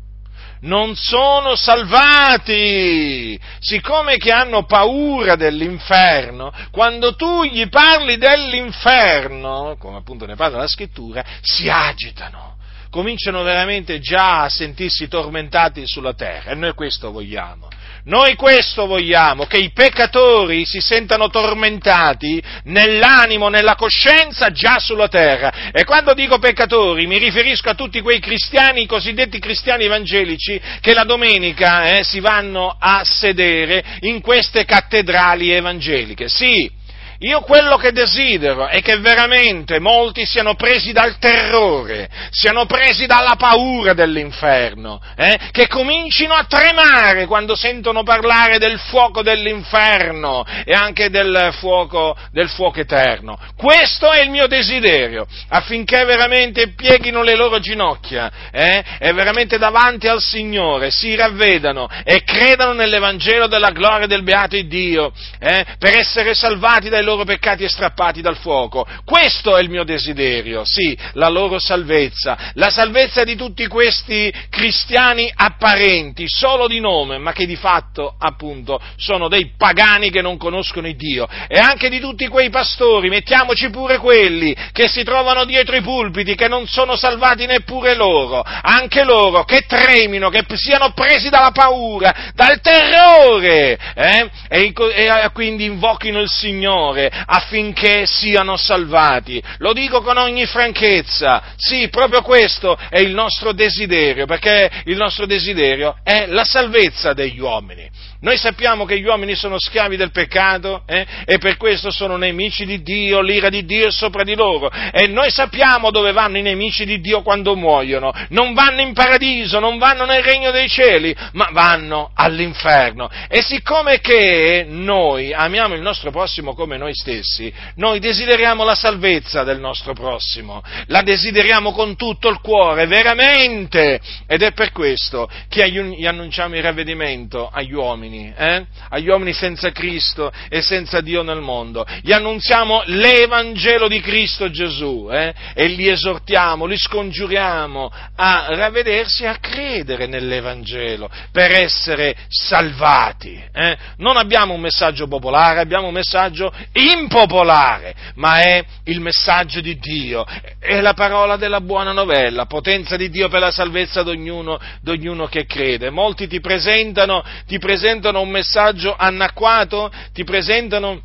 Speaker 1: Non sono salvati, siccome che hanno paura dell'inferno, quando tu gli parli dell'inferno, come appunto ne parla la scrittura, si agitano, cominciano veramente già a sentirsi tormentati sulla terra e noi questo vogliamo. Noi questo vogliamo, che i peccatori si sentano tormentati nell'animo, nella coscienza già sulla terra. E quando dico peccatori mi riferisco a tutti quei cristiani, i cosiddetti cristiani evangelici, che la domenica eh, si vanno a sedere in queste cattedrali evangeliche. Sì, io quello che desidero è che veramente molti siano presi dal terrore, siano presi dalla paura dell'inferno, eh? che comincino a tremare quando sentono parlare del fuoco dell'inferno e anche del fuoco, del fuoco eterno. Questo è il mio desiderio, affinché veramente pieghino le loro ginocchia eh? e veramente davanti al Signore si ravvedano e credano nell'Evangelo della gloria del beato Dio, eh? per essere salvati dai loro peccati e strappati dal fuoco. Questo è il mio desiderio, sì, la loro salvezza, la salvezza di tutti questi cristiani apparenti, solo di nome, ma che di fatto, appunto, sono dei pagani che non conoscono il Dio, e anche di tutti quei pastori, mettiamoci pure quelli, che si trovano dietro i pulpiti, che non sono salvati neppure loro, anche loro, che tremino, che siano presi dalla paura, dal terrore, eh? e, e quindi invochino il Signore affinché siano salvati. Lo dico con ogni franchezza, sì, proprio questo è il nostro desiderio, perché il nostro desiderio è la salvezza degli uomini. Noi sappiamo che gli uomini sono schiavi del peccato eh? e per questo sono nemici di Dio, l'ira di Dio è sopra di loro. E noi sappiamo dove vanno i nemici di Dio quando muoiono. Non vanno in paradiso, non vanno nel regno dei cieli, ma vanno all'inferno. E siccome che noi amiamo il nostro prossimo come noi stessi, noi desideriamo la salvezza del nostro prossimo, la desideriamo con tutto il cuore, veramente. Ed è per questo che gli annunciamo il ravvedimento agli uomini uomini, eh? agli uomini senza Cristo e senza Dio nel mondo. Gli annunziamo l'Evangelo di Cristo Gesù eh? e li esortiamo, li scongiuriamo a ravvedersi e a credere nell'Evangelo per essere salvati. Eh? Non abbiamo un messaggio popolare, abbiamo un messaggio impopolare, ma è il messaggio di Dio, è la parola della buona novella, potenza di Dio per la salvezza di ognuno, che crede. Molti ti presentano, ti presentano presentano un messaggio anacquato, ti presentano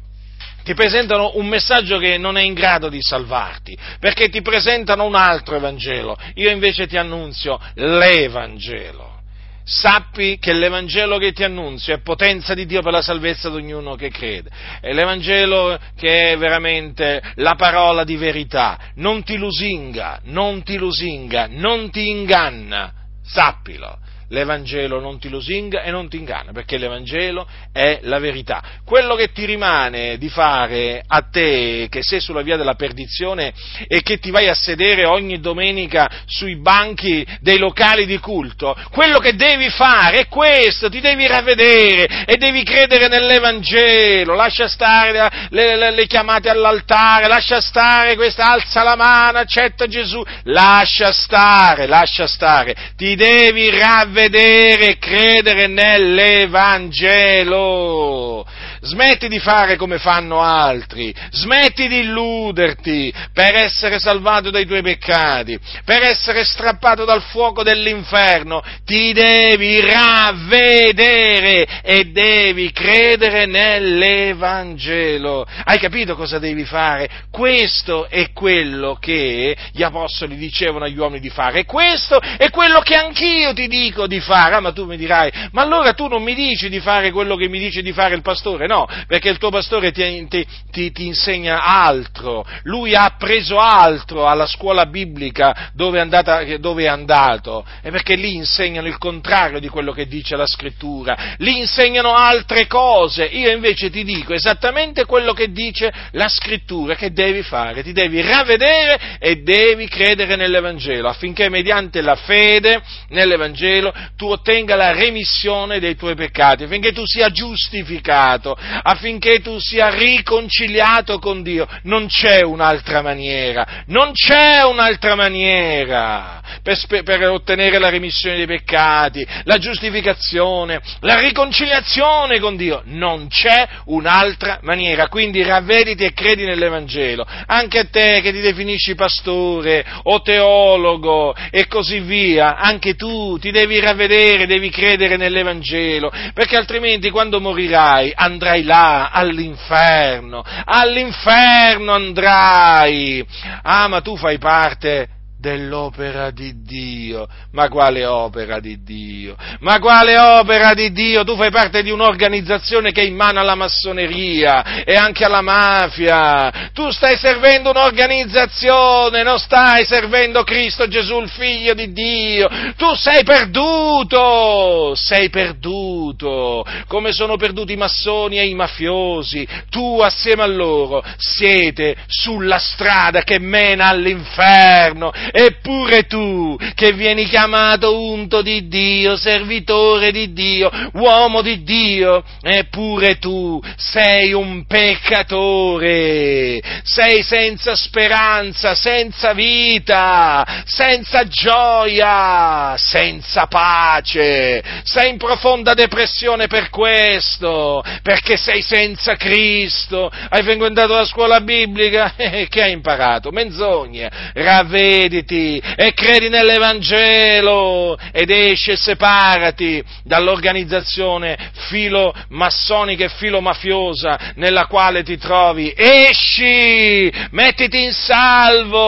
Speaker 1: ti presentano un messaggio che non è in grado di salvarti, perché ti presentano un altro Evangelo. Io invece ti annunzio l'Evangelo. Sappi che l'Evangelo che ti annunzio è potenza di Dio per la salvezza di ognuno che crede. È l'Evangelo che è veramente la parola di verità. Non ti lusinga, non ti lusinga, non ti inganna. Sappilo l'Evangelo non ti lusinga e non ti inganna, perché l'Evangelo è la verità. Quello che ti rimane di fare a te, che sei sulla via della perdizione e che ti vai a sedere ogni domenica sui banchi dei locali di culto, quello che devi fare è questo, ti devi ravvedere e devi credere nell'Evangelo, lascia stare le, le, le chiamate all'altare, lascia stare questa alza la mano, accetta Gesù, lascia stare, lascia stare, ti devi ravvedere vedere e credere nell'Evangelo. Smetti di fare come fanno altri, smetti di illuderti per essere salvato dai tuoi peccati, per essere strappato dal fuoco dell'inferno, ti devi ravvedere e devi credere nell'Evangelo. Hai capito cosa devi fare? Questo è quello che gli apostoli dicevano agli uomini di fare questo è quello che anch'io ti dico di fare. Ah, ma tu mi dirai, ma allora tu non mi dici di fare quello che mi dice di fare il pastore? No, perché il tuo pastore ti, ti, ti, insegna altro, lui ha appreso altro alla scuola biblica dove è, andata, dove è andato, e perché lì insegnano il contrario di quello che dice la scrittura, lì insegnano altre cose, io invece ti dico esattamente quello che dice la scrittura che devi fare, ti devi ravvedere e devi credere nell'Evangelo affinché mediante la fede nell'Evangelo tu ottenga la remissione dei tuoi peccati, affinché tu sia giustificato, affinché tu sia riconciliato con Dio. Non c'è un'altra maniera, non c'è un'altra maniera per, per ottenere la remissione dei peccati, la giustificazione, la riconciliazione con Dio. Non c'è un'altra maniera. Quindi ravvediti e credi nell'Evangelo. Anche a te che ti definisci pastore o teologo e così via, anche tu ti devi ravvedere, devi credere nell'Evangelo, perché altrimenti quando morirai andrai là all'inferno, all'inferno andrai. Ah, ma tu fai parte dell'opera di Dio. Ma quale opera di Dio? Ma quale opera di Dio? Tu fai parte di un'organizzazione che mano alla massoneria e anche alla mafia. Tu stai servendo un'organizzazione, non stai servendo Cristo Gesù, il figlio di Dio. Tu sei perduto, sei perduto, come sono perduti i massoni e i mafiosi. Tu assieme a loro siete sulla strada che mena all'inferno eppure tu che vieni chiamato unto di Dio, servitore di Dio, uomo di Dio, eppure tu sei un peccatore, sei senza speranza, senza vita, senza gioia, senza pace, sei in profonda depressione per questo, perché sei senza Cristo, hai frequentato la scuola biblica, <laughs> e che hai imparato? Menzogne, ravvediti e credi nell'Evangelo ed esci e separati dall'organizzazione filo massonica e filo mafiosa nella quale ti trovi, esci, mettiti in salvo,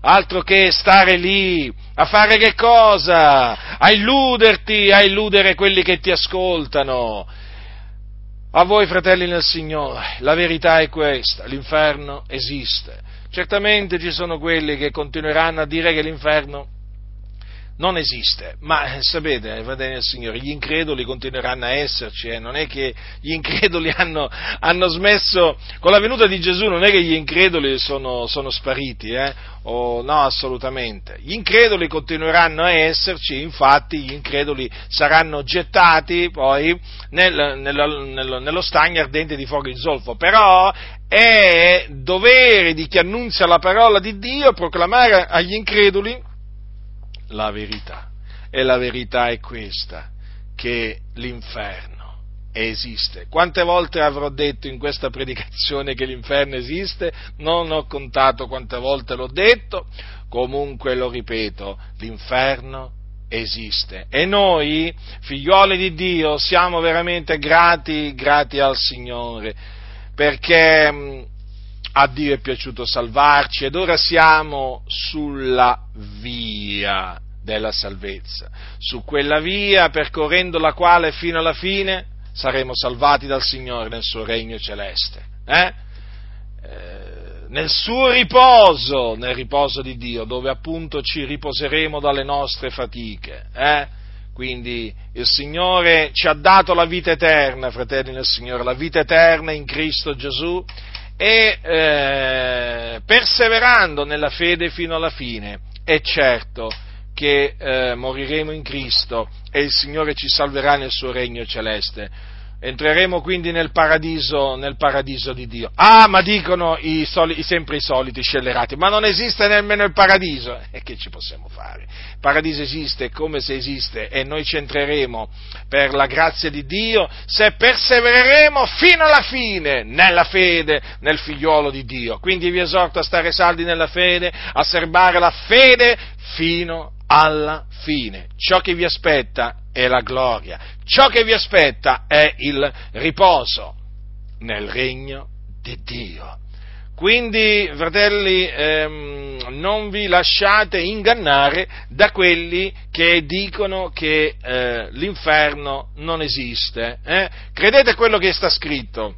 Speaker 1: altro che stare lì a fare che cosa? A illuderti, a illudere quelli che ti ascoltano. A voi, fratelli nel Signore, la verità è questa, l'inferno esiste. Certamente ci sono quelli che continueranno a dire che l'inferno non esiste, ma eh, sapete, fratelli del Signore, gli increduli continueranno a esserci, eh? non è che gli increduli <laughs> hanno, hanno, smesso, con la venuta di Gesù non è che gli increduli sono, sono spariti, eh? o, no, assolutamente, gli increduli continueranno a esserci, infatti gli increduli saranno gettati poi nel, nel, nel, nello stagno ardente di fuoco in zolfo, però è dovere di chi annunzia la parola di Dio proclamare agli increduli la verità. E la verità è questa, che l'inferno esiste. Quante volte avrò detto in questa predicazione che l'inferno esiste? Non ho contato quante volte l'ho detto, comunque lo ripeto, l'inferno esiste. E noi, figlioli di Dio, siamo veramente grati, grati al Signore, perché mm, a Dio è piaciuto salvarci ed ora siamo sulla via della salvezza, su quella via percorrendo la quale fino alla fine saremo salvati dal Signore nel suo regno celeste. Eh? Eh, nel suo riposo, nel riposo di Dio, dove appunto ci riposeremo dalle nostre fatiche. Eh? Quindi il Signore ci ha dato la vita eterna, fratelli del Signore, la vita eterna in Cristo Gesù e eh, perseverando nella fede fino alla fine, è certo che eh, moriremo in Cristo e il Signore ci salverà nel suo regno celeste. Entreremo quindi nel paradiso, nel paradiso di Dio. Ah, ma dicono i soli, sempre i soliti scellerati, ma non esiste nemmeno il paradiso. E che ci possiamo fare? Il paradiso esiste come se esiste e noi ci entreremo per la grazia di Dio se persevereremo fino alla fine nella fede nel figliuolo di Dio. Quindi vi esorto a stare saldi nella fede, a serbare la fede fino alla fine. Ciò che vi aspetta è la gloria, ciò che vi aspetta è il riposo nel regno di Dio. Quindi, fratelli, ehm, non vi lasciate ingannare da quelli che dicono che eh, l'inferno non esiste. Eh? Credete a quello che sta scritto.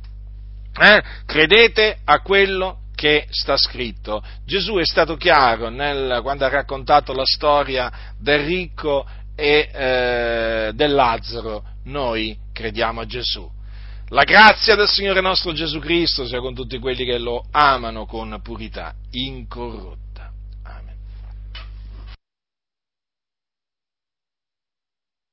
Speaker 1: Eh? Credete a quello che sta scritto. Gesù è stato chiaro nel, quando ha raccontato la storia del ricco e eh, del Lazzaro. Noi crediamo a Gesù. La grazia del Signore nostro Gesù Cristo sia con tutti quelli che lo amano con purità incorrotta.